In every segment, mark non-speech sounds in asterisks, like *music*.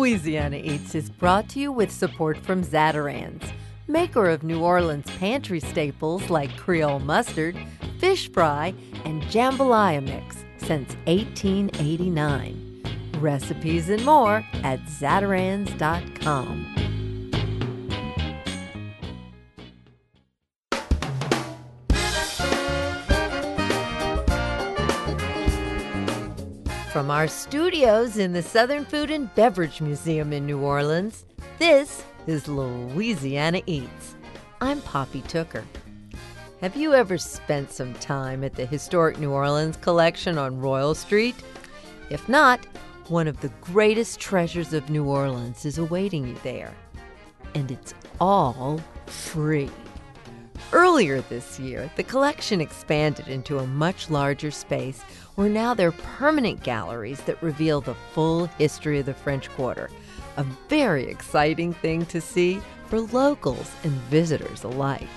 Louisiana Eats is brought to you with support from Zatarain's, maker of New Orleans pantry staples like Creole mustard, fish fry, and jambalaya mix since 1889. Recipes and more at zatarains.com. From our studios in the Southern Food and Beverage Museum in New Orleans, this is Louisiana Eats. I'm Poppy Tooker. Have you ever spent some time at the historic New Orleans collection on Royal Street? If not, one of the greatest treasures of New Orleans is awaiting you there. And it's all free. Earlier this year, the collection expanded into a much larger space where now there are permanent galleries that reveal the full history of the French Quarter. A very exciting thing to see for locals and visitors alike.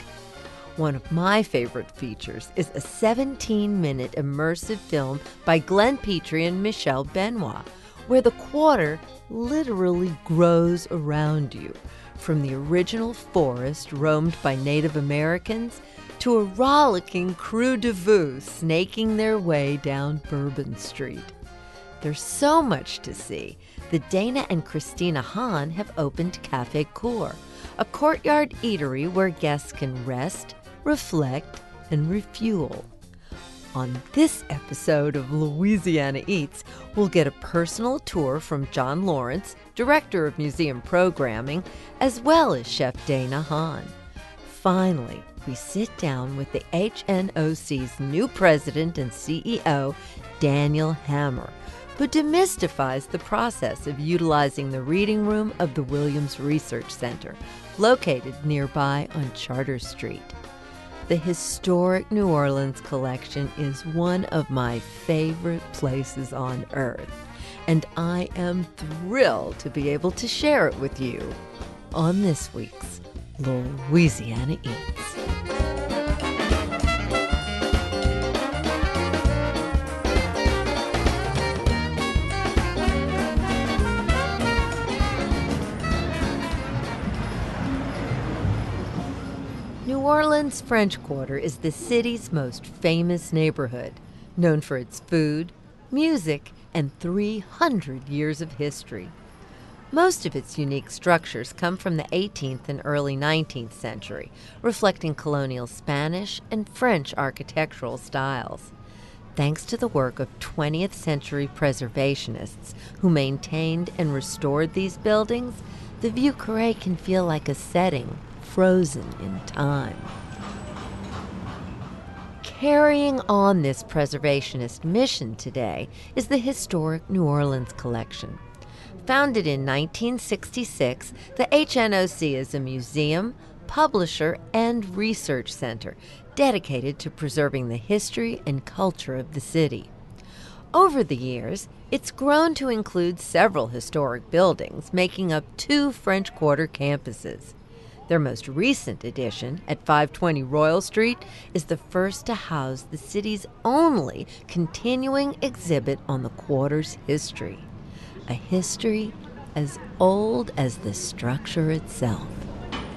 One of my favorite features is a 17 minute immersive film by Glen Pitre and Michelle Benoit, where the quarter literally grows around you from the original forest roamed by Native Americans to a rollicking Krewe du Vieux snaking their way down Bourbon Street. There's so much to see that Dana and Christina Honn have opened Cafe Cour, a courtyard eatery where guests can rest, reflect, and refuel. On this episode of Louisiana Eats, we'll get a personal tour from John Lawrence, Director of Museum Programming, as well as Chef Dana Honn. Finally, we sit down with the HNOC's new president and CEO, Daniel Hammer, who demystifies the process of utilizing the reading room of the Williams Research Center, located nearby on Chartres Street. The historic New Orleans collection is one of my favorite places on earth, and I am thrilled to be able to share it with you on this week's Louisiana Eats. New Orleans French Quarter is the city's most famous neighborhood, known for its food, music, and 300 years of history. Most of its unique structures come from the 18th and early 19th century, reflecting colonial Spanish and French architectural styles. Thanks to the work of 20th century preservationists who maintained and restored these buildings, the Vieux Carré can feel like a setting frozen in time. Carrying on this preservationist mission today is the historic New Orleans Collection. Founded in 1966, the HNOC is a museum, publisher, and research center dedicated to preserving the history and culture of the city. Over the years, it's grown to include several historic buildings, making up two French Quarter campuses. Their most recent addition, at 520 Royal Street, is the first to house the city's only continuing exhibit on the quarter's history. A history as old as the structure itself.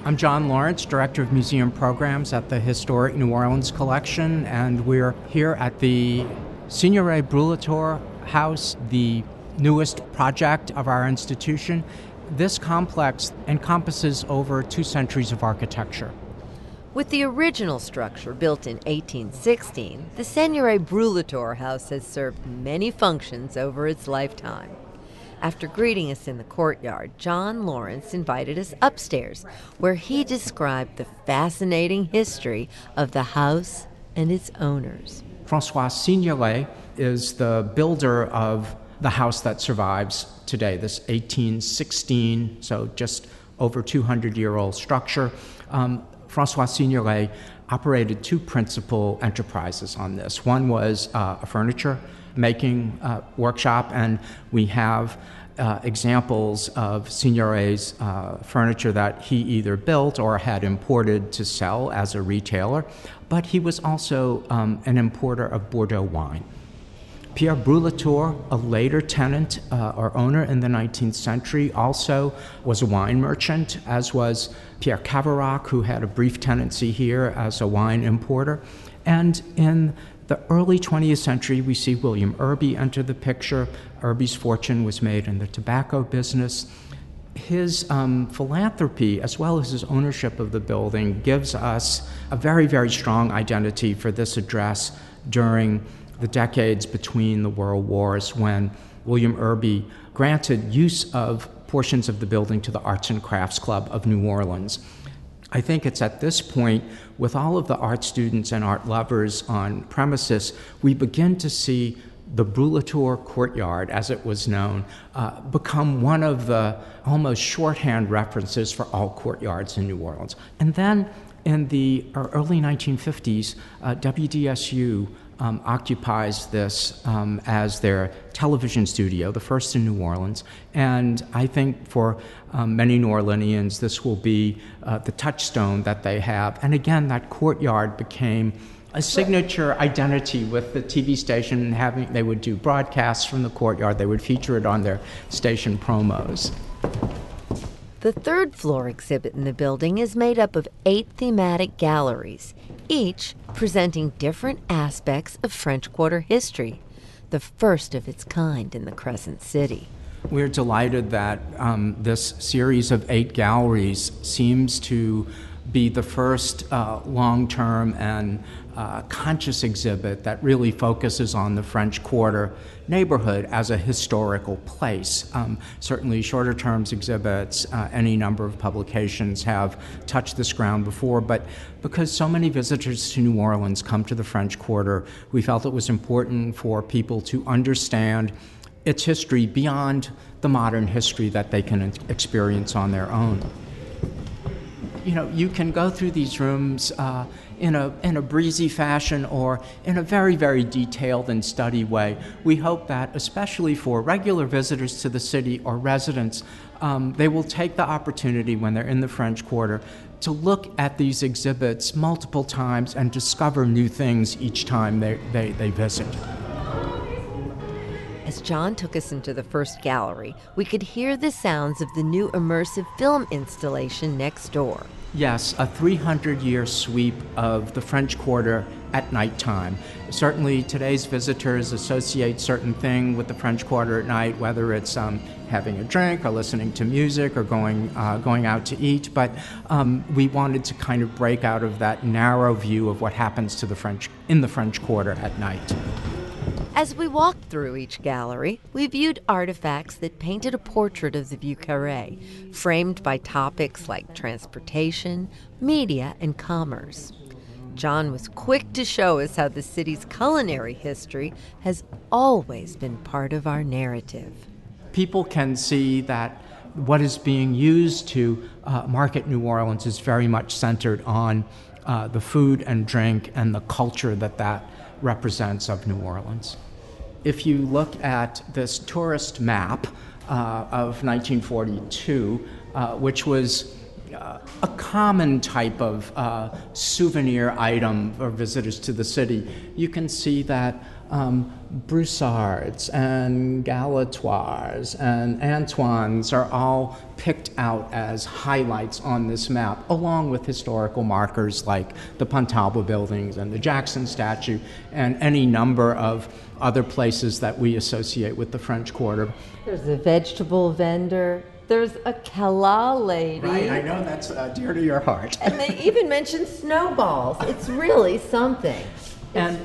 I'm John Lawrence, Director of Museum Programs at the Historic New Orleans Collection, and we're here at the Seignouret Brulatour House, the newest project of our institution. This complex encompasses over two centuries of architecture. With the original structure built in 1816, the Seignouret Brulatour House has served many functions over its lifetime. After greeting us in the courtyard, John Lawrence invited us upstairs, where he described the fascinating history of the house and its owners. Francois Seignouret is the builder of the house that survives today, this 1816, so just over 200 year old structure. Um, Francois Seignouret operated two principal enterprises on this. One was uh, a furniture making uh, workshop, and we have uh, examples of Seignouret's uh, furniture that he either built or had imported to sell as a retailer, but he was also um, an importer of Bordeaux wine. Pierre Brulatour, a later tenant uh, or owner in the 19th century, also was a wine merchant, as was Pierre Cavarac, who had a brief tenancy here as a wine importer. And in the early 20th century, we see William Irby enter the picture. Irby's fortune was made in the tobacco business. His um, philanthropy, as well as his ownership of the building, gives us a very, very strong identity for this address during the decades between the world wars when William Irby granted use of portions of the building to the Arts and Crafts Club of New Orleans. I think it's at this point, with all of the art students and art lovers on premises, we begin to see the Brulatour Courtyard, as it was known, uh, become one of the almost shorthand references for all courtyards in New Orleans. And then in the early 1950s, uh, WDSU um, occupies this um, as their television studio, the first in New Orleans. And I think for um, many New Orleanians, this will be uh, the touchstone that they have. And again, that courtyard became a signature identity with the TV station having they would do broadcasts from the courtyard they would feature it on their station promos the third floor exhibit in the building is made up of eight thematic galleries each presenting different aspects of French Quarter history, the first of its kind in the Crescent City. We're delighted that um, this series of eight galleries seems to be the first uh, long term and uh, conscious exhibit that really focuses on the French Quarter neighborhood as a historical place. Um, certainly, shorter terms exhibits, uh, any number of publications have touched this ground before, but because so many visitors to New Orleans come to the French Quarter, we felt it was important for people to understand its history beyond the modern history that they can experience on their own. You know, you can go through these rooms. Uh, in a, in a breezy fashion or in a very, very detailed and study way. We hope that, especially for regular visitors to the city or residents, um, they will take the opportunity when they're in the French Quarter to look at these exhibits multiple times and discover new things each time they, they, they visit. As John took us into the first gallery, we could hear the sounds of the new immersive film installation next door. Yes, a 300 year sweep of the French Quarter at nighttime. Certainly, today's visitors associate certain thing with the French Quarter at night, whether it's um, having a drink or listening to music or going, uh, going out to eat. But um, we wanted to kind of break out of that narrow view of what happens to the French in the French Quarter at night. As we walked through each gallery, we viewed artifacts that painted a portrait of the Vieux Carré, framed by topics like transportation, media, and commerce. John was quick to show us how the city's culinary history has always been part of our narrative. People can see that what is being used to uh, market New Orleans is very much centered on uh, the food and drink and the culture that that represents of New Orleans if you look at this tourist map uh, of 1942, uh, which was uh, a common type of uh, souvenir item for visitors to the city, you can see that um, Broussards and Galatoires and Antoines are all picked out as highlights on this map, along with historical markers like the Pontalba buildings and the Jackson statue and any number of other places that we associate with the French Quarter. There's a vegetable vendor. There's a Cala lady. Right, I know that's uh, dear to your heart. and they even mention snowballs. It's really something. And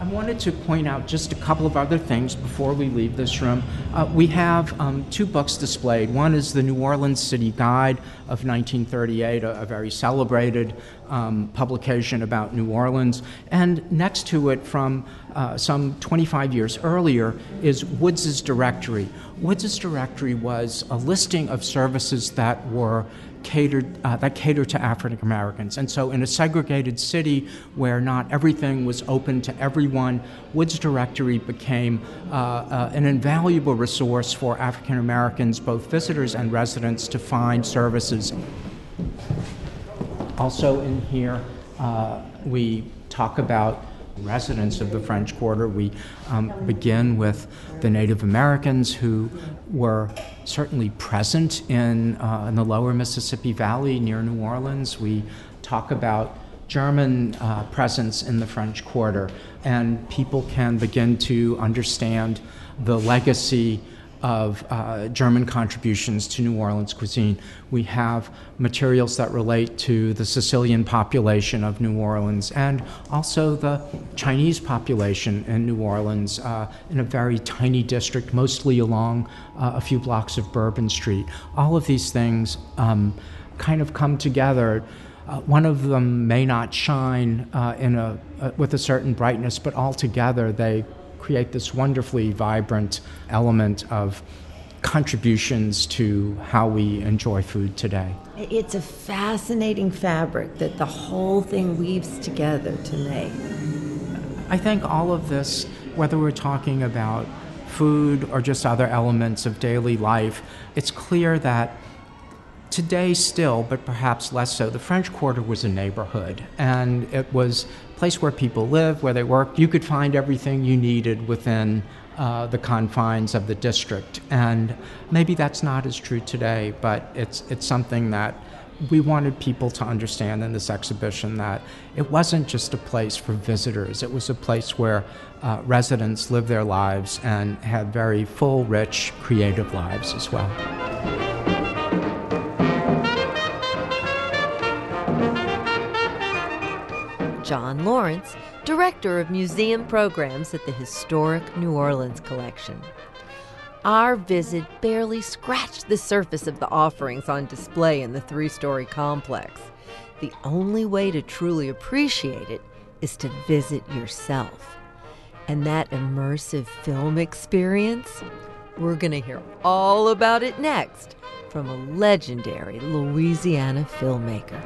I wanted to point out just a couple of other things before we leave this room. Uh, we have um, two books displayed. One is the New Orleans City Guide of 1938, a, a very celebrated um, publication about New Orleans. And next to it, from uh, some 25 years earlier, is Woods's Directory. Woods's Directory was a listing of services that were catered uh, that catered to African Americans. And so, in a segregated city where not everything was open to everyone, Woods Directory became uh, uh, an invaluable resource for African Americans, both visitors and residents, to find services. Also, in here, uh, we talk about residents of the French Quarter. We um, begin with the Native Americans who were certainly present in, uh, in the lower Mississippi Valley near New Orleans. We talk about German uh, presence in the French Quarter, and people can begin to understand the legacy of uh, German contributions to New Orleans cuisine. We have materials that relate to the Sicilian population of New Orleans and also the Chinese population in New Orleans uh, in a very tiny district, mostly along uh, a few blocks of Bourbon Street. All of these things um, kind of come together. Uh, one of them may not shine uh, in a, uh, with a certain brightness, but altogether they create this wonderfully vibrant element of contributions to how we enjoy food today. It's a fascinating fabric that the whole thing weaves together to make. I think all of this, whether we're talking about food or just other elements of daily life, it's clear that today still, but perhaps less so, the French Quarter was a neighborhood and it was place where people lived, where they worked. You could find everything you needed within uh, the confines of the district. And maybe that's not as true today, but it's, it's something that we wanted people to understand in this exhibition that it wasn't just a place for visitors, it was a place where uh, residents lived their lives and had very full, rich, creative lives as well. John Lawrence, Director of Museum Programs at the Historic New Orleans Collection. Our visit barely scratched the surface of the offerings on display in the three story complex. The only way to truly appreciate it is to visit yourself. And that immersive film experience, we're going to hear all about it next from a legendary Louisiana filmmaker.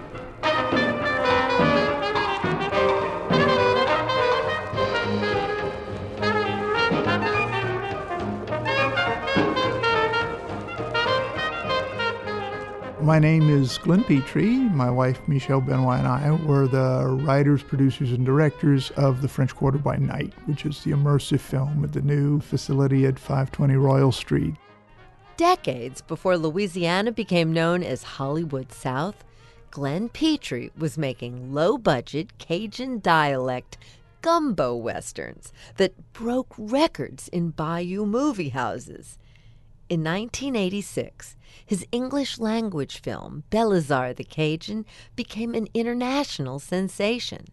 My name is Glen Pitre. My wife, Michelle Benoit, and I were the writers, producers, and directors of The French Quarter by Night, which is the immersive film at the new facility at 520 Royal Street. Decades before Louisiana became known as Hollywood South, Glen Pitre was making low budget Cajun dialect gumbo westerns that broke records in bayou movie houses. In 1986, his English language film, Belizaire the Cajun, became an international sensation.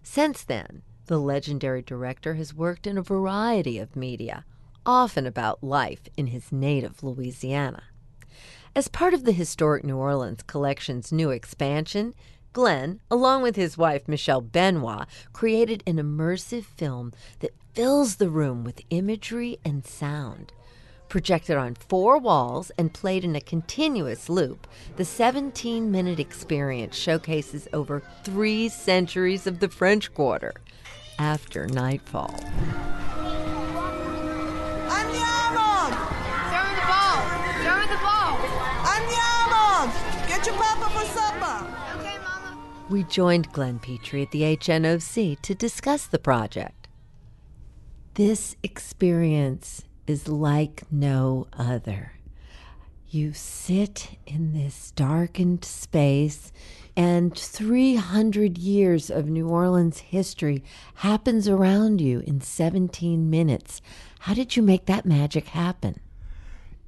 Since then, the legendary director has worked in a variety of media, often about life in his native Louisiana. As part of the Historic New Orleans collection's new expansion, Glen, along with his wife Michelle Benoit, created an immersive film that fills the room with imagery and sound. Projected on four walls and played in a continuous loop, the 17 minute experience showcases over three centuries of the French Quarter after nightfall. Andiamo! Throw the ball! Throw the ball! Andiamo! Get your papa for supper! Okay, Mama. We joined Glen Pitre at the HNOC to discuss the project. This experience is like no other. You sit in this darkened space, and 300 years of New Orleans history happens around you in 17 minutes. How did you make that magic happen?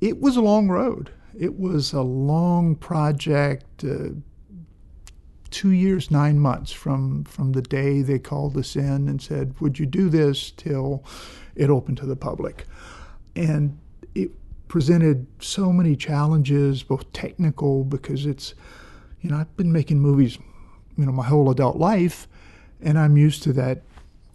It was a long road. It was a long project, uh, two years, nine months from, from the day they called us in and said, Would you do this till it opened to the public? And it presented so many challenges, both technical because it's, you know, I've been making movies, you know, my whole adult life, and I'm used to that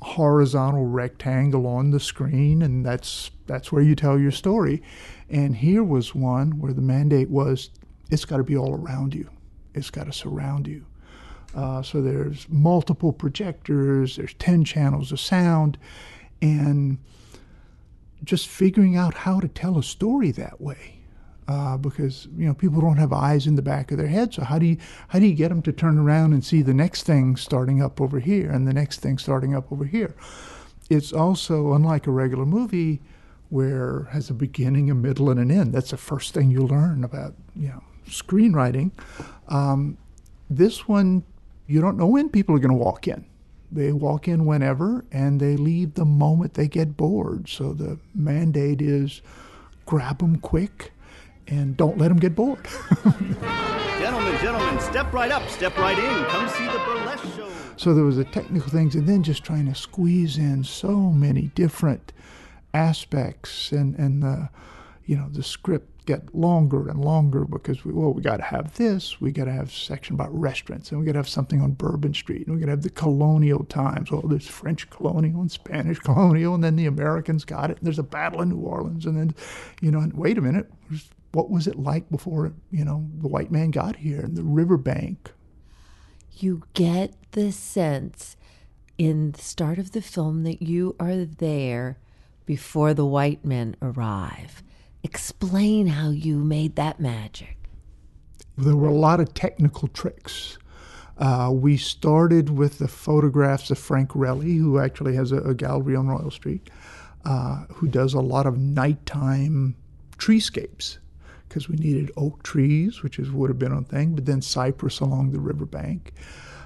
horizontal rectangle on the screen, and that's that's where you tell your story. And here was one where the mandate was, it's got to be all around you, it's got to surround you. Uh, so there's multiple projectors, there's ten channels of sound, and just figuring out how to tell a story that way. uh, because you know people don't have eyes in the back of their head. So how do you how do you get them to turn around and see the next thing starting up over here and the next thing starting up over here? It's also unlike a regular movie where has a beginning, a middle, and an end. That's the first thing you learn about you know screenwriting. Um, this one, you don't know when people are going to walk in. They walk in whenever, and they leave the moment they get bored. So the mandate is grab them quick and don't let them get bored. *laughs* gentlemen, gentlemen, step right up, step right in. Come see the burlesque show. So there was the technical things, and then just trying to squeeze in so many different aspects, and and the, you know, the script get longer and longer because we well we got to have this, we got to have section about restaurants, and we got to have something on Bourbon Street, and we got to have the colonial times. Well, there's French colonial and Spanish *laughs* colonial, and then the Americans got it. And there's a battle in New Orleans, and then, you know, and wait a minute, what was it like before you know the white man got here and the riverbank You get the sense in the start of the film that you are there before the white men arrive. Explain how you made that magic. there were a lot of technical tricks uh, we started with the photographs of Frank Relle, who actually has a, a gallery on Royal Street, uh, who does a lot of nighttime treescapes because we needed oak trees, which is would have been on thing, but then cypress along the riverbank.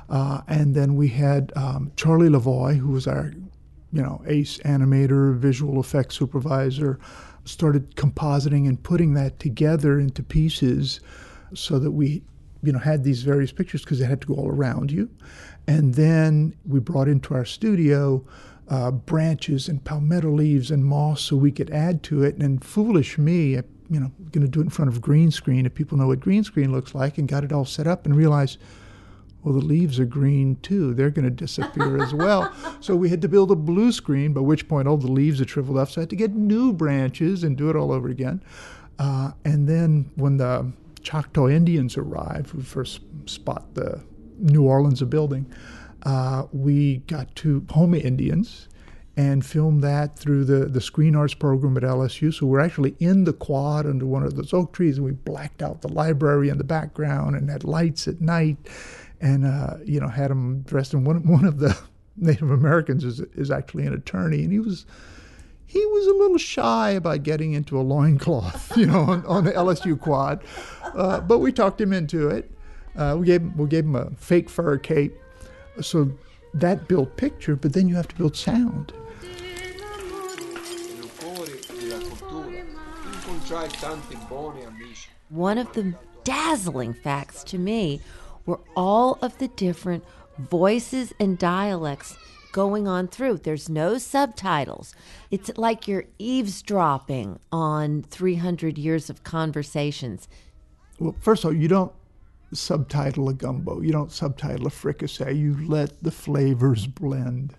Uh, and then we had um, Charlie Lavoie, who was our, you know, ace animator, visual effects supervisor, started compositing and putting that together into pieces so that we, you know, had these various pictures because they had to go all around you. And then we brought into our studio uh, branches and palmetto leaves and moss so we could add to it. And foolish me, you know, going to do it in front of green screen if people know what green screen looks like, and got it all set up and realized, well, the leaves are green too. They're going to disappear as well. So we had to build a blue screen, by which point all the leaves had shriveled up. So I had to get new branches and do it all over again. Uh, and then when the Choctaw Indians arrived, who first spot the New Orleans a building, uh, we got to Houma Indians and filmed that through the, the Screen Arts program at LSU. So we're actually in the quad under one of those oak trees, and we blacked out the library in the background and had lights at night, and uh, you know had him dressed. in one one of the *laughs* Native Americans is is actually an attorney, and he was. He was a little shy about getting into a loincloth, *laughs* you know, on, on the LSU quad, uh, but we talked him into it. Uh, we gave we gave him a fake fur cape, so that built picture. But then you have to build sound. One of the dazzling facts to me were all of the different voices and dialects going on through. There's no subtitles. It's like you're eavesdropping on 300 years of conversations. Well, first of all, you don't subtitle a gumbo. You don't subtitle a fricassee. You let the flavors blend.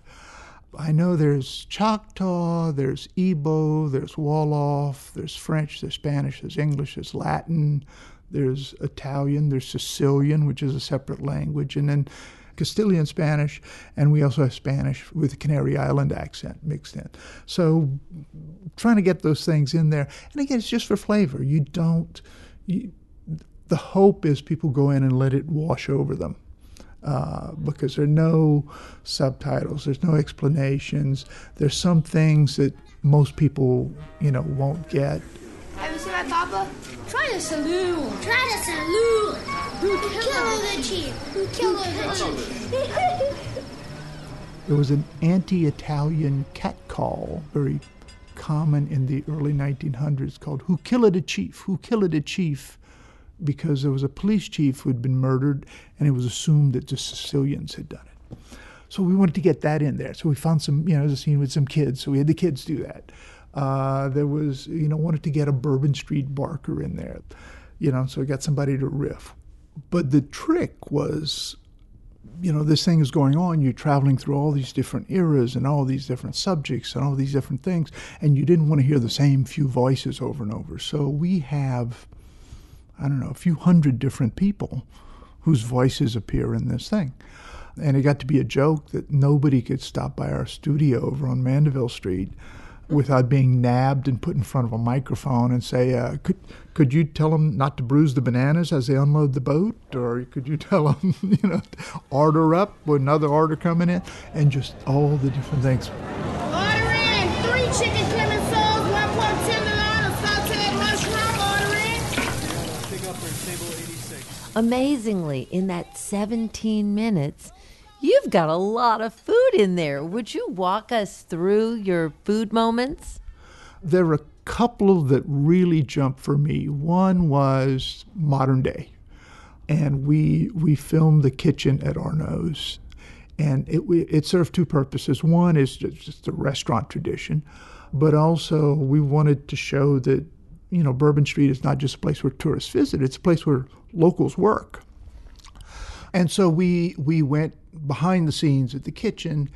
I know there's Choctaw, there's Igbo, there's Wolof, there's French, there's Spanish, there's English, there's Latin, there's Italian, there's Sicilian, which is a separate language, and then Castilian Spanish, and we also have Spanish with a Canary Island accent mixed in. So trying to get those things in there, and again, it's just for flavor. You don't. You, the hope is people go in and let it wash over them. Uh, because there are no subtitles, there's no explanations. There's some things that most people, you know, won't get. Have you seen my papa? Try the saloon. Try the saloon. Who Who killed the chief? Who killed the chief? There was an anti-Italian catcall, very common in the early 1900s, called "Who Killed a Chief? Who Killed a Chief?" because there was a police chief who had been murdered, and it was assumed that the Sicilians had done it. So we wanted to get that in there. So we found some, you know, there's a scene with some kids, so we had the kids do that. Uh, there was, you know, wanted to get a Bourbon Street barker in there, you know, so we got somebody to riff. But the trick was, you know, this thing is going on. You're traveling through all these different eras and all these different subjects and all these different things, and you didn't want to hear the same few voices over and over. So we have I don't know, a few hundred different people whose voices appear in this thing. And it got to be a joke that nobody could stop by our studio over on Mandeville Street without being nabbed and put in front of a microphone and say, uh, could, could you tell them not to bruise the bananas as they unload the boat? Or could you *laughs* tell them, you know, order up with another order coming in? And just all the different things. Order in three chicken Clemenceau one pork tenderloin, a sauteed mushroom. Order in. Pick up for table 86. Amazingly, in that 17 minutes, you've got a lot of food in there. Would you walk us through your food moments? There are a couple that really jumped for me. One was modern day, and we we filmed the kitchen at Arnaud's, and it it served two purposes. One is just, a restaurant tradition, but also we wanted to show that you know Bourbon Street is not just a place where tourists visit; it's a place where locals work. And so we we went behind the scenes at the kitchen,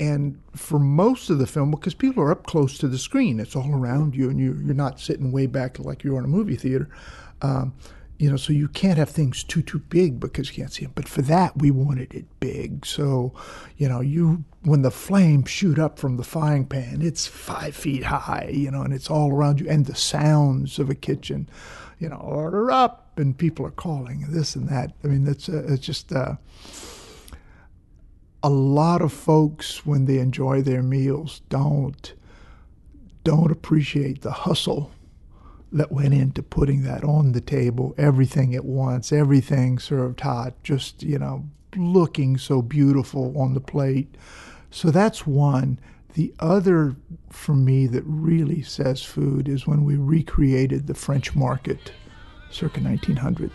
and for most of the film, because people are up close to the screen, it's all around you, and you you're not sitting way back like you're in a movie theater. Um, you know, so you can't have things too too big because you can't see them. But for that, we wanted it big. So, you know, you when the flames shoot up from the frying pan, it's five feet high. You know, and it's all around you, and the sounds of a kitchen. You know, order up, and people are calling this and that. I mean, it's uh, it's just. Uh, a lot of folks when they enjoy their meals don't don't appreciate the hustle that went into putting that on the table. Everything at once everything served hot just you know looking so beautiful on the plate. So that's one. The other for me that really says food is when we recreated the french market circa 1900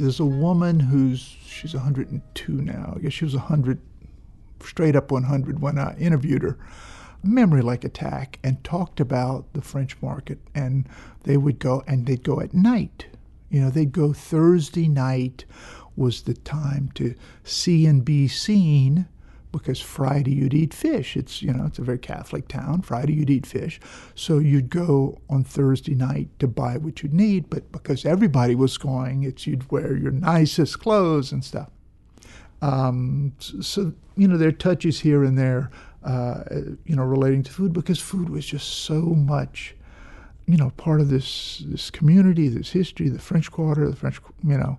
there's a woman who's she's 102 now. I guess she was 100, straight up 100 when I interviewed her. Memory like attack, and talked about the French market. And they would go, and they'd go at night. You know, they'd go Thursday night was the time to see and be seen because Friday you'd eat fish. It's you know it's a very Catholic town. Friday you'd eat fish, so you'd go on Thursday night to buy what you'd need. But because everybody was going, it's you'd wear your nicest clothes and stuff. Um, so you know there are touches here and there, uh, you know, relating to food because food was just so much. You know, part of this this community, this history, the French Quarter, the French, you know,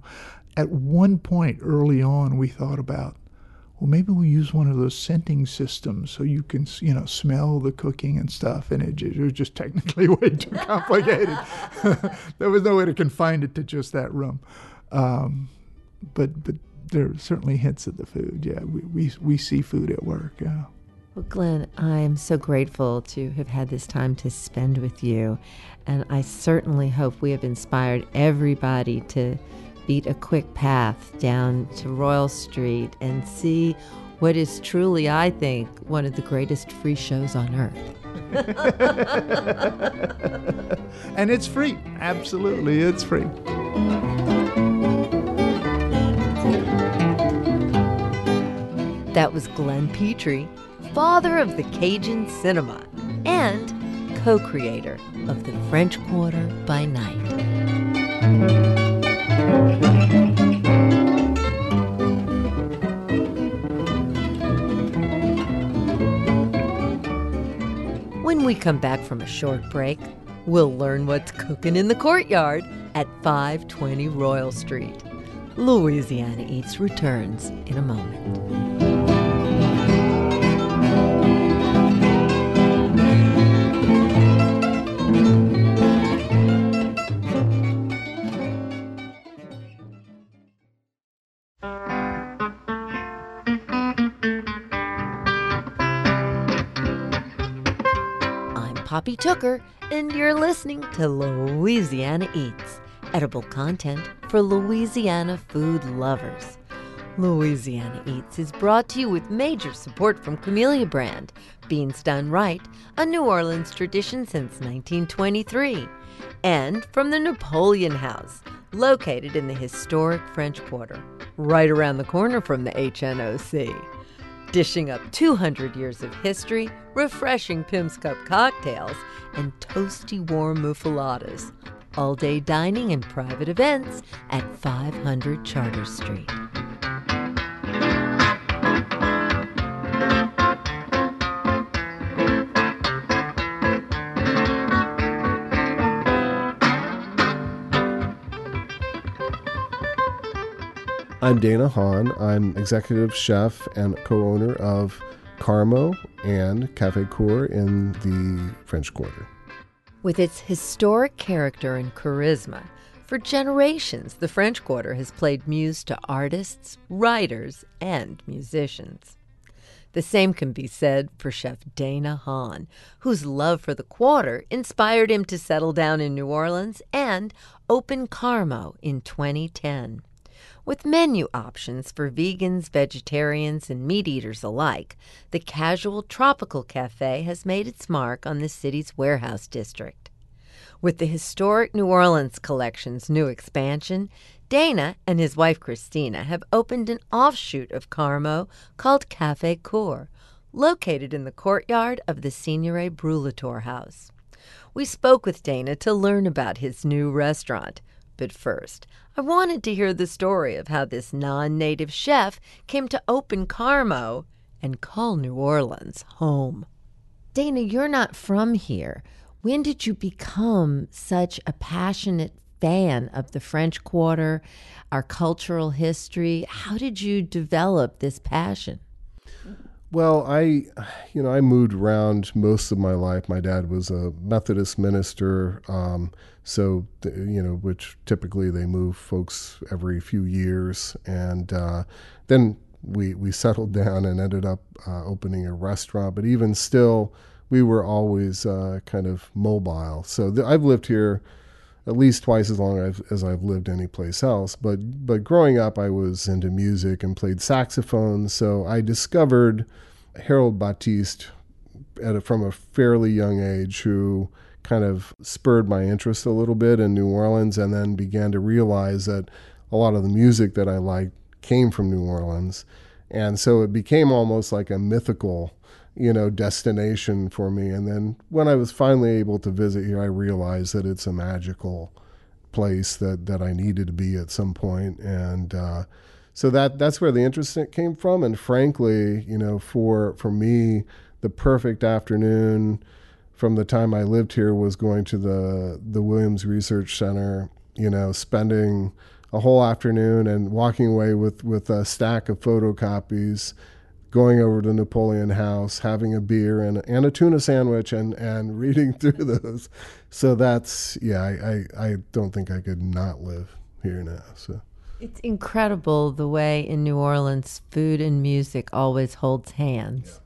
at one point early on, we thought about well, maybe we use one of those scenting systems so you can, you know, smell the cooking and stuff. And it, it was just technically *laughs* way too complicated. *laughs* there was no way to confine it to just that room. Um, but but there are certainly hints of the food. Yeah, we, we, we see food at work. Yeah. Well, Glen, I'm so grateful to have had this time to spend with you. And I certainly hope we have inspired everybody to beat a quick path down to Royal Street and see what is truly, I think, one of the greatest free shows on earth. *laughs* and it's free. Absolutely, it's free. That was Glen Pitre, father of the Cajun cinema and co creator of The French Quarter by Night. When we come back from a short break, we'll learn what's cooking in the courtyard at 520 Royal Street. Louisiana Eats returns in a moment. Poppy Tooker, and you're listening to Louisiana Eats, edible content for Louisiana food lovers. Louisiana Eats is brought to you with major support from Camellia Brand, Beans Done Right, a New Orleans tradition since 1923, and from the Napoleon House, located in the historic French Quarter, right around the corner from the HNOC. Dishing up 200 years of history, refreshing Pimm's Cup cocktails, and toasty warm muffulettas. All day dining and private events at 500 Chartres Street. I'm Dana Honn. I'm executive chef and co owner of Carmo and Cafe Cour in the French Quarter. With its historic character and charisma, for generations the French Quarter has played muse to artists, writers, and musicians. The same can be said for Chef Dana Honn, whose love for the quarter inspired him to settle down in New Orleans and open Carmo in 2010. With menu options for vegans, vegetarians, and meat eaters alike, the casual tropical cafe has made its mark on the city's warehouse district. With the historic New Orleans collection's new expansion, Dana and his wife Christina have opened an offshoot of Carmo called Cafe Cour, located in the courtyard of the Seignouret Brulatour House. We spoke with Dana to learn about his new restaurant. But first, I wanted to hear the story of how this non native chef came to open Carmo and call New Orleans home. Dana, you're not from here. When did you become such a passionate fan of the French Quarter, our cultural history? How did you develop this passion? Well, I, you know, I moved around most of my life. My dad was a Methodist minister, um, so you know, which typically they move folks every few years, and uh, then we we *laughs* settled down and ended up uh, opening a restaurant. But even still, we were always uh, kind of mobile. So th- I've lived here at least twice as long I've, as I've lived anyplace else. But but growing up, I was into music and played saxophone. So I discovered Harold Battiste at a, from a fairly young age, who kind of spurred my interest a little bit in New Orleans, and then began to realize that a lot of the music that I liked came from New Orleans, and so it became almost like a mythical you know, destination for me. And then when I was finally able to visit here, I realized that it's a magical place that, that I needed to be at some point. And uh, so that that's where the interest came from. And frankly, you know, for for me, the perfect afternoon from the time I lived here was going to the the Williams Research Center. You know, spending a whole afternoon and walking away with with a stack of photocopies going over to Napoleon House, having a beer and, and a tuna sandwich, and, and *laughs* reading through those. So that's yeah, I, I, I don't think I could not live here now. So it's incredible the way in New Orleans food and music always holds hands.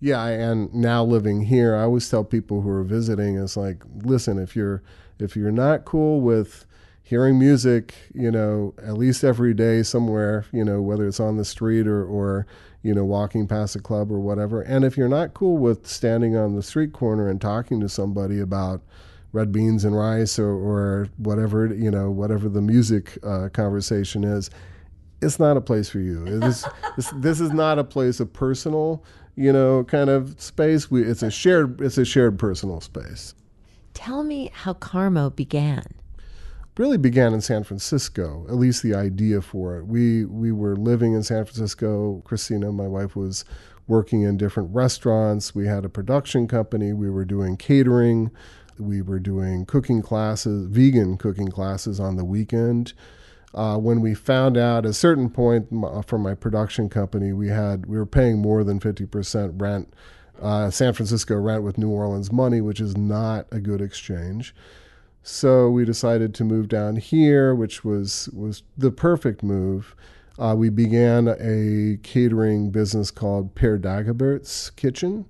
Yeah, and now living here, I always tell people who are visiting, is like, listen, if you're if you're not cool with hearing music, you know, at least every day somewhere, you know, whether it's on the street or, or, you know, walking past a club or whatever. And if you're not cool with standing on the street corner and talking to somebody about red beans and rice or, or whatever, you know, whatever the music uh, conversation is, it's not a place for you. *laughs* This, this is not a place of personal, you know, kind of space. We, it's a shared, it's a shared personal space. Tell me how Carmo began really began in San Francisco, at least the idea for it. We we were living in San Francisco. Christina, my wife, was working in different restaurants. We had a production company. We were doing catering. We were doing cooking classes, vegan cooking classes on the weekend. Uh, when we found out at a certain point from my production company, we had we were paying more than fifty percent rent, uh, San Francisco rent with New Orleans money, which is not a good exchange. So we decided to move down here, which was was the perfect move. Uh, we began a catering business called Père Dagobert's Kitchen.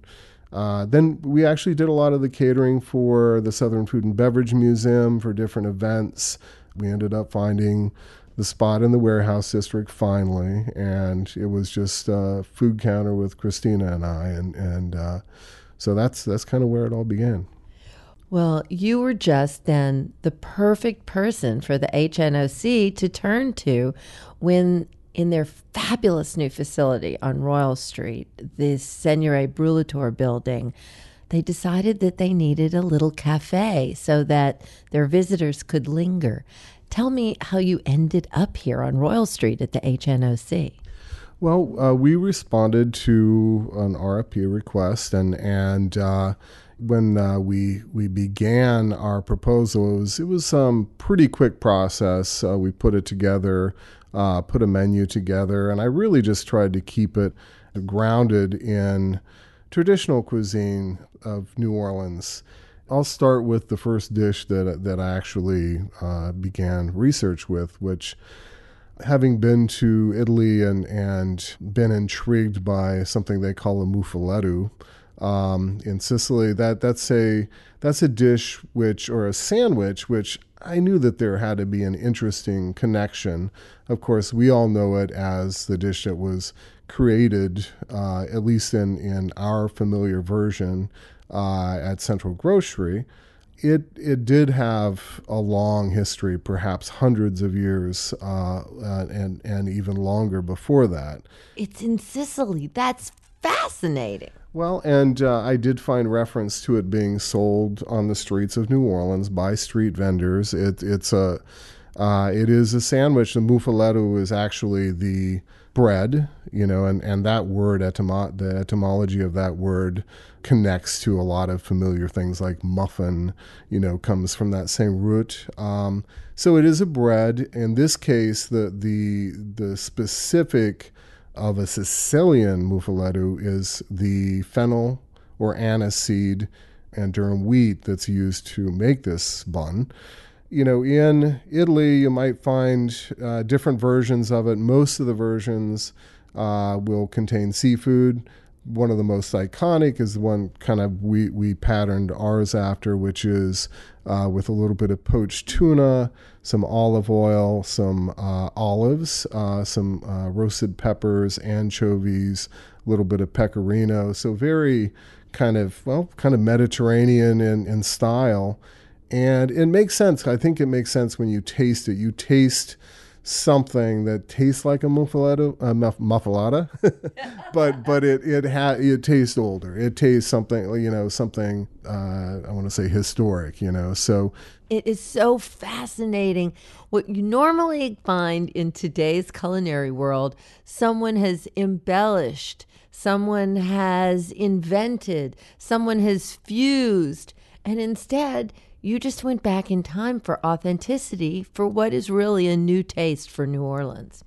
Uh, then we actually did a lot of the catering for the Southern Food and Beverage Museum for different events. We ended up finding the spot in the warehouse district finally, and it was just a food counter with Christina and I, and and uh, so that's that's kind of where it all began. Well, you were just then the perfect person for the HNOC to turn to when in their fabulous new facility on Royal Street, this Seignouret Brulatour building, they decided that they needed a little cafe so that their visitors could linger. Tell me how you ended up here on Royal Street at the HNOC. Well, uh, we responded to an RFP request, and and uh, when uh, we we began our proposal, it was was um pretty quick process. Uh, we put it together, uh, put a menu together, and I really just tried to keep it grounded in traditional cuisine of New Orleans. I'll start with the first dish that that I actually uh, began research with, which having been to Italy and, and been intrigued by something they call a muffuletta um, in Sicily, that that's a that's a dish which or a sandwich which I knew that there had to be an interesting connection. Of course, we all know it as the dish that was created, uh, at least in in our familiar version, uh, at Central Grocery it it did have a long history, perhaps hundreds of years, uh, uh, and and even longer before that. It's in Sicily. That's fascinating. Well, and uh, I did find reference to it being sold on the streets of New Orleans by street vendors. It it's a uh, it is a sandwich. The muffuletta is actually the bread, you know, and, and that word, etymo- the etymology of that word connects to a lot of familiar things like muffin, you know, comes from that same root. Um, so it is a bread. In this case, the, the, the specific of a Sicilian muffuletta is the fennel or anise seed and durum wheat that's used to make this bun you know, in Italy, you might find uh, different versions of it. Most of the versions uh, will contain seafood. One of the most iconic is the one kind of we, we patterned ours after, which is uh, with a little bit of poached tuna, some olive oil, some uh, olives, uh, some uh, roasted peppers, anchovies, a little bit of pecorino. So very kind of, well, kind of Mediterranean in, in style and it makes sense. I think it makes sense when you taste it. You taste something that tastes like a muffuletta, uh, muffuletta, *laughs* but but it it ha- it tastes older. It tastes something you know something uh, I want to say historic. You know, so it is so fascinating. What you normally find in today's culinary world, someone has embellished, someone has invented, someone has fused, and instead you just went back in time for authenticity for what is really a new taste for New Orleans.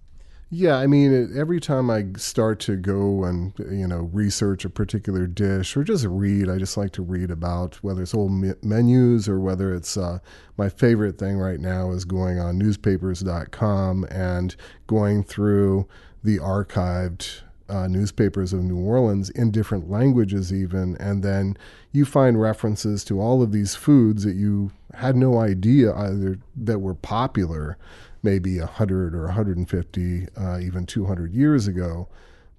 Yeah, I mean, every time I start to go and you know research a particular dish or just read, I just like to read about whether it's old menus or whether it's uh, my favorite thing right now is going on newspapers.com and going through the archived uh, newspapers of New Orleans in different languages, even, and then you find references to all of these foods that you had no idea either that were popular, maybe 100 or 150, uh, even 200 years ago,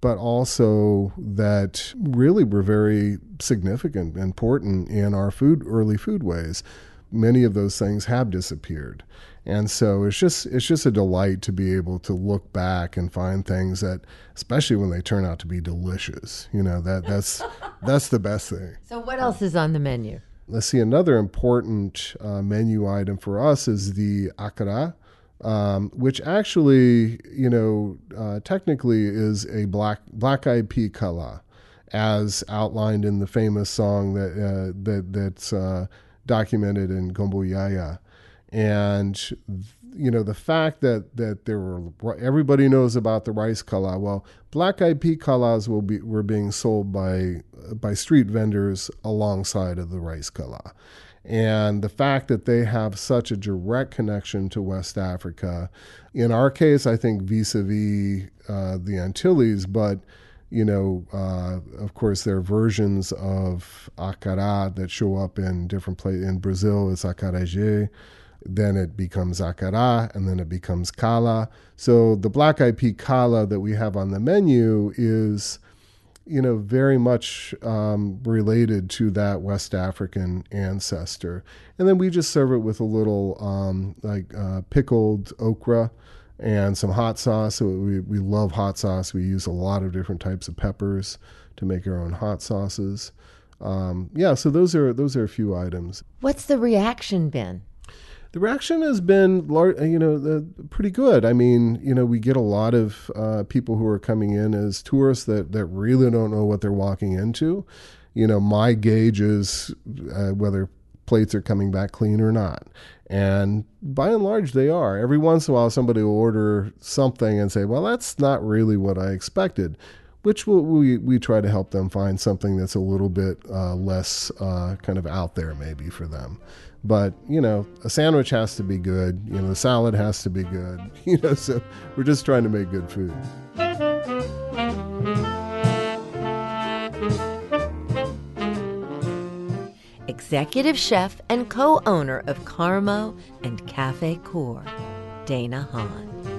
but also that really were very significant, and important in our food, early foodways. Many of those things have disappeared. And so it's just it's just a delight to be able to look back and find things that, especially when they turn out to be delicious. You know that that's *laughs* that's the best thing. So what else is on the menu? Let's see. Another important uh, menu item for us is the akara, um, which actually, you know, uh, technically is a black black eyed pea cala, as outlined in the famous song that uh, that that's uh, documented in Gumbo Ya-Ya and you know the fact that that there were everybody knows about the rice cala. Well, black eyed pea kalas will be were being sold by by street vendors alongside of the rice cala. And the fact that they have such a direct connection to West Africa, in our case, I think vis-a-vis uh, the Antilles, but you know, uh, of course, there are versions of acará that show up in different places. In Brazil, it's acarajé then it becomes akara, and then it becomes cala. So the black pea cala that we have on the menu is, you know, very much um, related to that West African ancestor. And then we just serve it with a little um, like uh, pickled okra and some hot sauce. So we, we love hot sauce. We use a lot of different types of peppers to make our own hot sauces. Um, yeah, so those are those are a few items. What's the reaction been? The reaction has been, you know, pretty good. I mean, you know, we get a lot of uh, people who are coming in as tourists that that really don't know what they're walking into. You know, my gauge is uh, whether plates are coming back clean or not. And by and large, they are. Every once in a while, somebody will order something and say, well, that's not really what I expected, which we'll, we, we try to help them find something that's a little bit uh, less uh, kind of out there, maybe for them. But, you know, a sandwich has to be good. You know, the salad has to be good. *laughs* You know, so we're just trying to make good food. executive chef and co owner of Carmo and Cafe Cour, Dana Honn.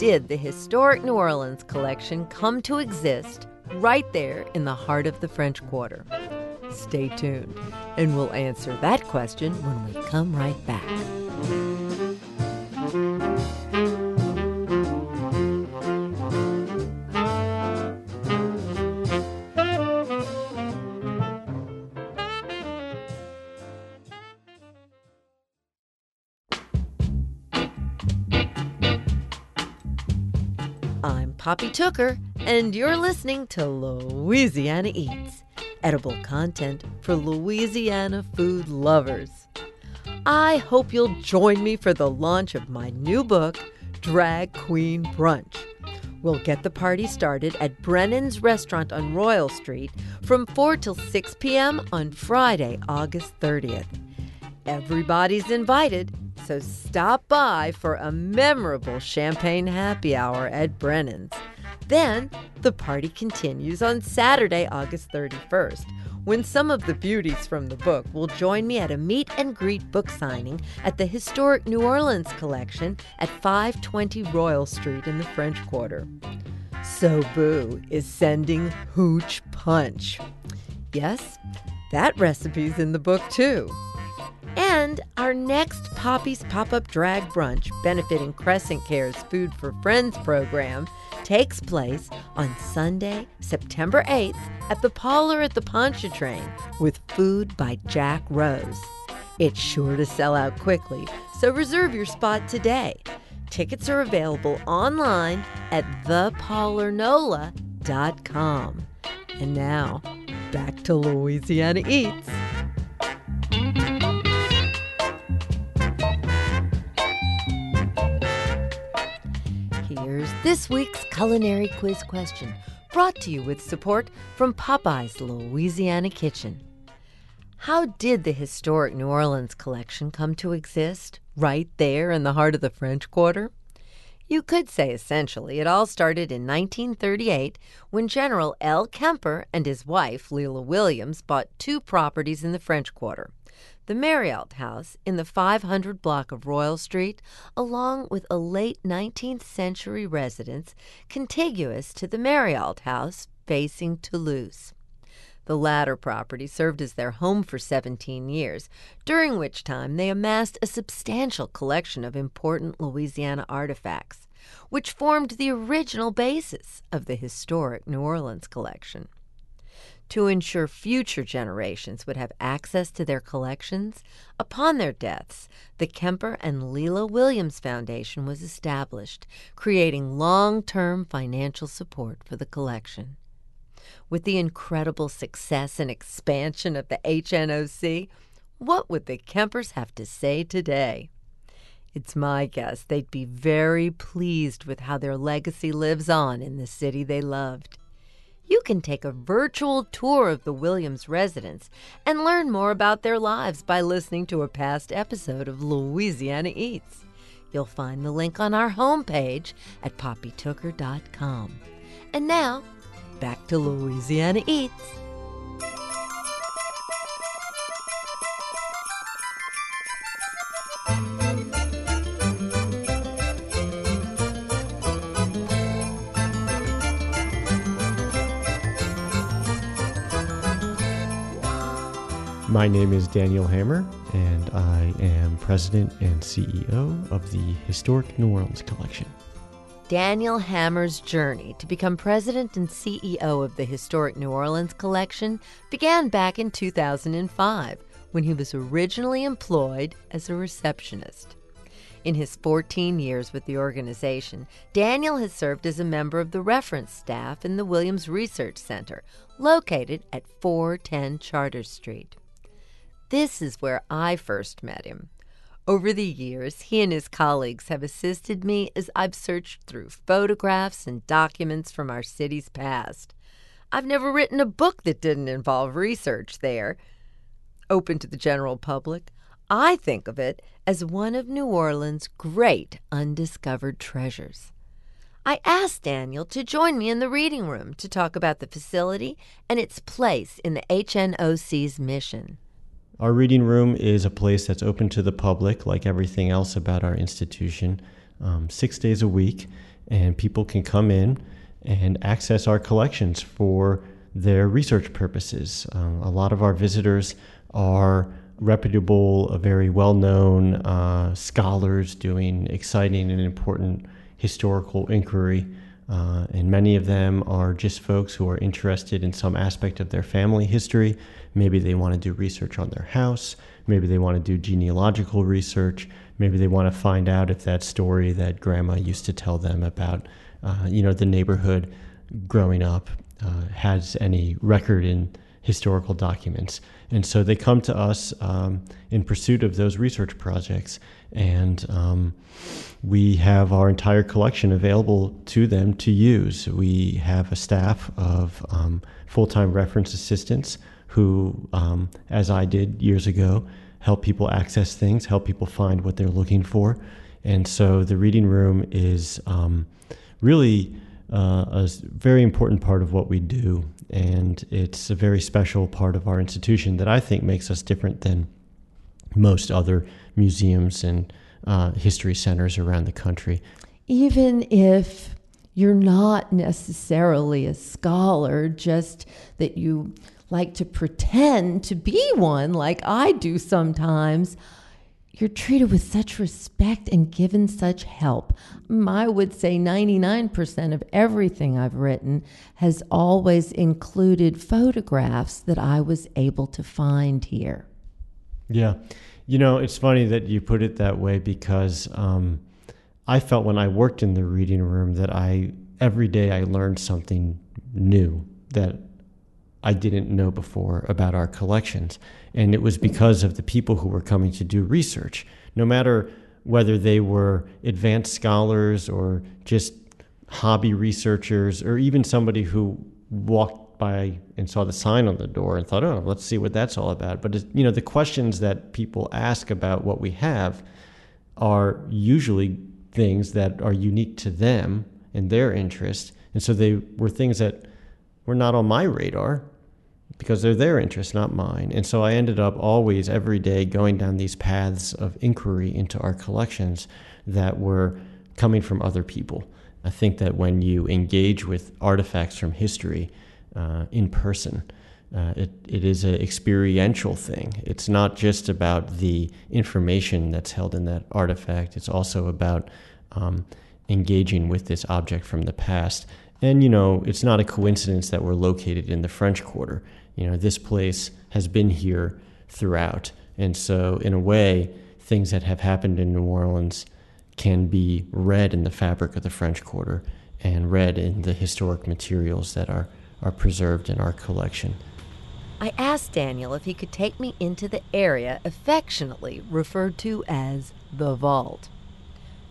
Did the historic New Orleans collection come to exist right there in the heart of the French Quarter? Stay tuned, and we'll answer that question when we come right back. Poppy Tooker, and you're listening to Louisiana Eats, edible content for Louisiana food lovers. I hope you'll join me for the launch of my new book, Drag Queen Brunch. We'll get the party started at Brennan's Restaurant on Royal Street from 4 till 6 p.m. on Friday, August 30th. Everybody's invited, so stop by for a memorable champagne happy hour at Brennan's. Then the party continues on Saturday, August 31st when some of the beauties from the book will join me at a meet and greet book signing at the historic New Orleans collection at 520 Royal Street in the French Quarter. So Boo is sending hooch punch. Yes, that recipe's in the book too. And our next Poppy's Pop Up Drag Brunch, benefiting Crescent Care's Food for Friends program, takes place on Sunday, September 8th at the Parlor at the Pontchartrain with food by Jack Rose. It's sure to sell out quickly, so reserve your spot today. Tickets are available online at theparlornola.com. And now, back to Louisiana Eats. This week's culinary quiz question, brought to you with support from Popeye's Louisiana Kitchen. How did the historic New Orleans collection come to exist, right there in the heart of the French Quarter? You could say essentially it all started in 1938 when General L. Kemper and his wife, Leila Williams, bought two properties in the French Quarter the Merieult House in the 500 block of Royal Street, along with a late 19th century residence contiguous to the Merieult House facing Toulouse. The latter property served as their home for 17 years, during which time they amassed a substantial collection of important Louisiana artifacts, which formed the original basis of the historic New Orleans collection. To ensure future generations would have access to their collections, upon their deaths, the Kemper and Leila Williams Foundation was established, creating long term financial support for the collection. With the incredible success and expansion of the HNOC, what would the Kempers have to say today? It's my guess they'd be very pleased with how their legacy lives on in the city they loved you can take a virtual tour of the Williams residence and learn more about their lives by listening to a past episode of Louisiana Eats. You'll find the link on our homepage at poppytooker.com. And now, back to Louisiana Eats. My name is Daniel Hammer, and I am president and CEO of the Historic New Orleans Collection. Daniel Hammer's journey to become president and CEO of the Historic New Orleans Collection began back in 2005 when he was originally employed as a receptionist. In his 14 years with the organization, Daniel has served as a member of the reference staff in the Williams Research Center, located at 410 Chartres Street. This is where I first met him. Over the years, he and his colleagues have assisted me as I've searched through photographs and documents from our city's past. I've never written a book that didn't involve research there. Open to the general public, I think of it as one of New Orleans' great undiscovered treasures. I asked Daniel to join me in the reading room to talk about the facility and its place in the HNOC's mission. Our reading room is a place that's open to the public, like everything else about our institution, um, six days a week, and people can come in and access our collections for their research purposes. Um, a lot of our visitors are reputable, very well known uh, scholars doing exciting and important historical inquiry. Uh, and many of them are just folks who are interested in some aspect of their family history Maybe they want to do research on their house. Maybe they want to do genealogical research. Maybe they want to find out if that story that grandma used to tell them about, uh, you know, the neighborhood growing up uh, has any record in historical documents. And so they come to us um, in pursuit of those research projects. And um, we have our entire collection available to them to use. We have a staff of um, full time reference assistants who, um, as I did years ago, help people access things, help people find what they're looking for. And so the reading room is um, really uh, a very important part of what we do. And it's a very special part of our institution that I think makes us different than most other museums and uh, history centers around the country. Even if you're not necessarily a scholar, just that you like to pretend to be one, like I do sometimes, you're treated with such respect and given such help. I would say 99% of everything I've written has always included photographs that I was able to find here. Yeah. You know, it's funny that you put it that way because um, I felt when I worked in the reading room that I, every day I learned something new that I didn't know before about our collections. And it was because of the people who were coming to do research. No matter whether they were advanced scholars or just hobby researchers, or even somebody who walked by and saw the sign on the door and thought, oh, let's see what that's all about. But, you know, the questions that people ask about what we have are usually things that are unique to them and their interest. And so they were things that were not on my radar because they're their interests, not mine. And so I ended up always, every day, going down these paths of inquiry into our collections that were coming from other people. I think that when you engage with artifacts from history uh, in person, uh, it, it is an experiential thing. It's not just about the information that's held in that artifact, it's also about um, engaging with this object from the past. And, you know, it's not a coincidence that we're located in the French Quarter you know, this place has been here throughout. And so, in a way, things that have happened in New Orleans can be read in the fabric of the French Quarter and read in the historic materials that are, are preserved in our collection. I asked Daniel if he could take me into the area affectionately referred to as the vault.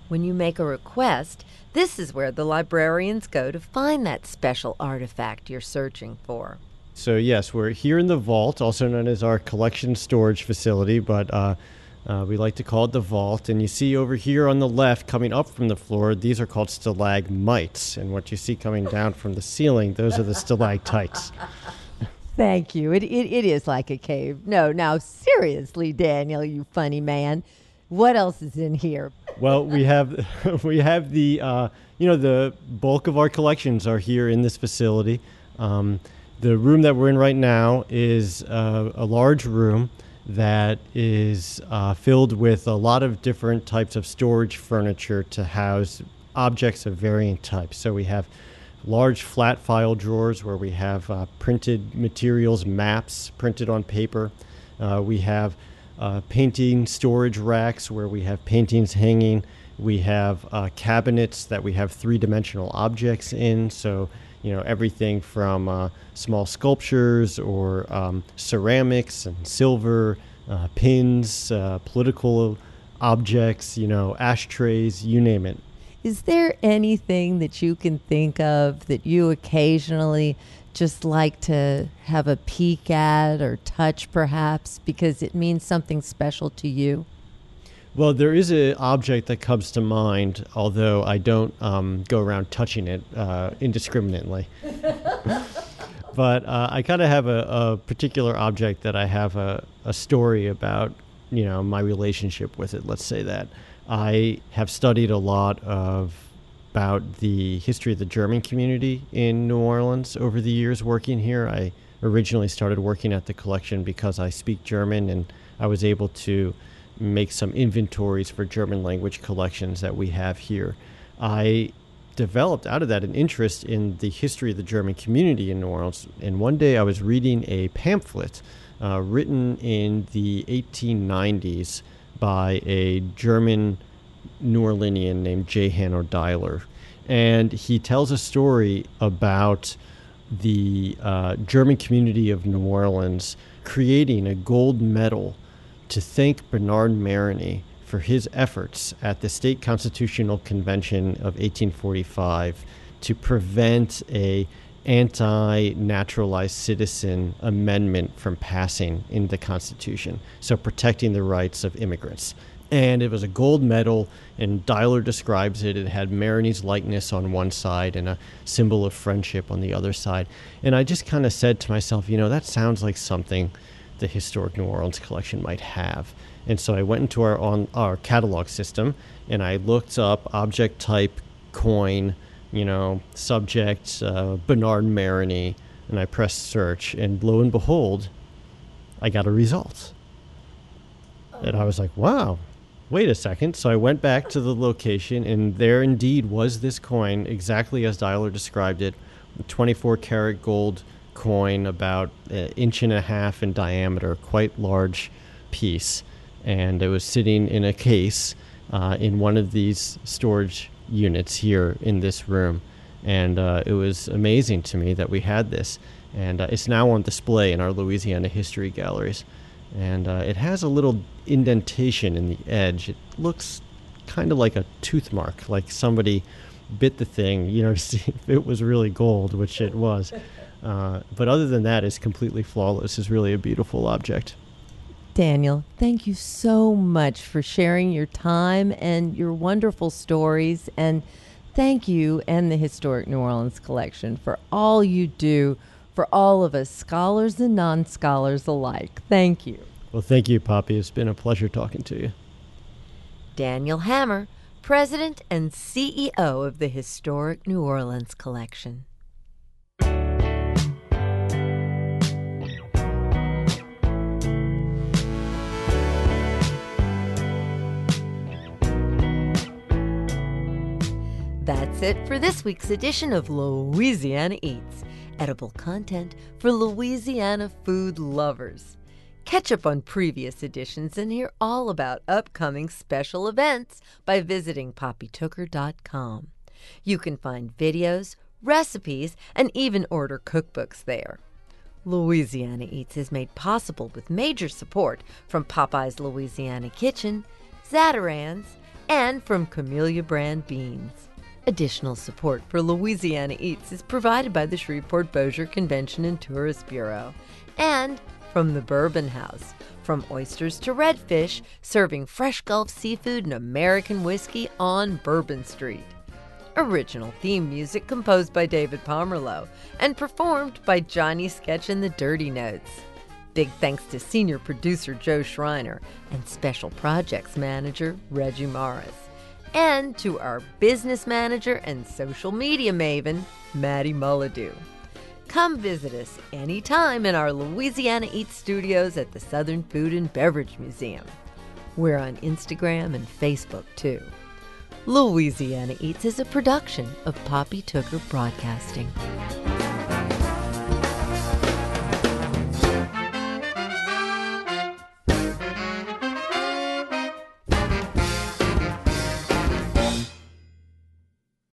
When you make a request, this is where the librarians go to find that special artifact you're searching for. So yes, we're here in the vault, also known as our collection storage facility, but uh, uh, we like to call it the vault. And you see over here on the left, coming up from the floor, these are called stalagmites. And what you see coming down from the ceiling, those are the stalactites. *laughs* Thank you. It, it, it is like a cave. No, now seriously, Daniel, you funny man. What else is in here? Well, we have *laughs* we have the uh, you know the bulk of our collections are here in this facility. Um, The room that we're in right now is uh, a large room that is uh, filled with a lot of different types of storage furniture to house objects of varying types. So we have large flat file drawers where we have uh, printed materials, maps printed on paper. Uh, we have uh, painting storage racks where we have paintings hanging. We have uh, cabinets that we have three dimensional objects in. So, you know, everything from uh, small sculptures or um, ceramics and silver, uh, pins, political objects, you know, ashtrays, you name it. Is there anything that you can think of that you occasionally just like to have a peek at or touch perhaps because it means something special to you? Well, there is an object that comes to mind, although I don't um, go around touching it uh, indiscriminately. *laughs* but uh, I kind of have a, a, particular object that I have a, a story about, you know, my relationship with it. Let's say that. I have studied a lot of about the history of the German community in New Orleans over the years working here. I originally started working at the collection because I speak German and I was able to make some inventories for German language collections that we have here. I developed out of that an interest in the history of the German community in New Orleans. And one day I was reading a pamphlet uh, written in the 1890s by a German New Orleanian named J. Hanno Deiler. And he tells a story about the uh, German community of New Orleans creating a gold medal to thank Bernard Marigny for his efforts at the State Constitutional Convention of 1845 to prevent a anti-naturalized citizen amendment from passing in the Constitution, so protecting the rights of immigrants. And it was a gold medal, and Deiler describes it. It had Marigny's likeness on one side and a symbol of friendship on the other side. And I just kind of said to myself, you know, that sounds like something the Historic New Orleans collection might have. And so I went into our on our catalog system and I looked up object type coin you know, subject uh, Bernard Marigny, and I pressed search, and lo and behold, I got a result. And I was like, wow, wait a second. So I went back to the location, and there indeed was this coin, exactly as Deiler described it 24 karat gold coin, about an inch and a half in diameter, quite large piece. And it was sitting in a case uh, in one of these storage units here in this room. And uh, it was amazing to me that we had this. And uh, it's now on display in our Louisiana History Galleries. And uh, it has a little indentation in the edge. It looks kind of like a tooth mark, like somebody bit the thing, you know, *laughs* to see if it was really gold, which it was. Uh, but other than that, it's completely flawless. It's really a beautiful object. Daniel, thank you so much for sharing your time and your wonderful stories. And thank you and the Historic New Orleans Collection for all you do for all of us, scholars and non scholars alike. Thank you. Well, thank you, Poppy. It's been a pleasure talking to you. Daniel Hammer, President and CEO of the Historic New Orleans Collection. That's it for this week's edition of Louisiana Eats, edible content for Louisiana food lovers. Catch up on previous editions and hear all about upcoming special events by visiting poppytooker.com. You can find videos, recipes, and even order cookbooks there. Louisiana Eats is made possible with major support from Popeye's Louisiana Kitchen, Zatarain's, and from Camellia Brand Beans. Additional support for Louisiana Eats is provided by the Shreveport Bossier Convention and Tourist Bureau and from the Bourbon House. From oysters to redfish, serving fresh Gulf seafood and American whiskey on Bourbon Street. Original theme music composed by David Pomerleau and performed by Johnny Sketch and the Dirty Notes. Big thanks to senior producer Joe Schreiner and special projects manager Reggie Morris and to our business manager and social media maven, Maddie Mullidew. Come visit us anytime in our Louisiana Eats studios at the Southern Food and Beverage Museum. We're on Instagram and Facebook too. Louisiana Eats is a production of Poppy Tooker Broadcasting.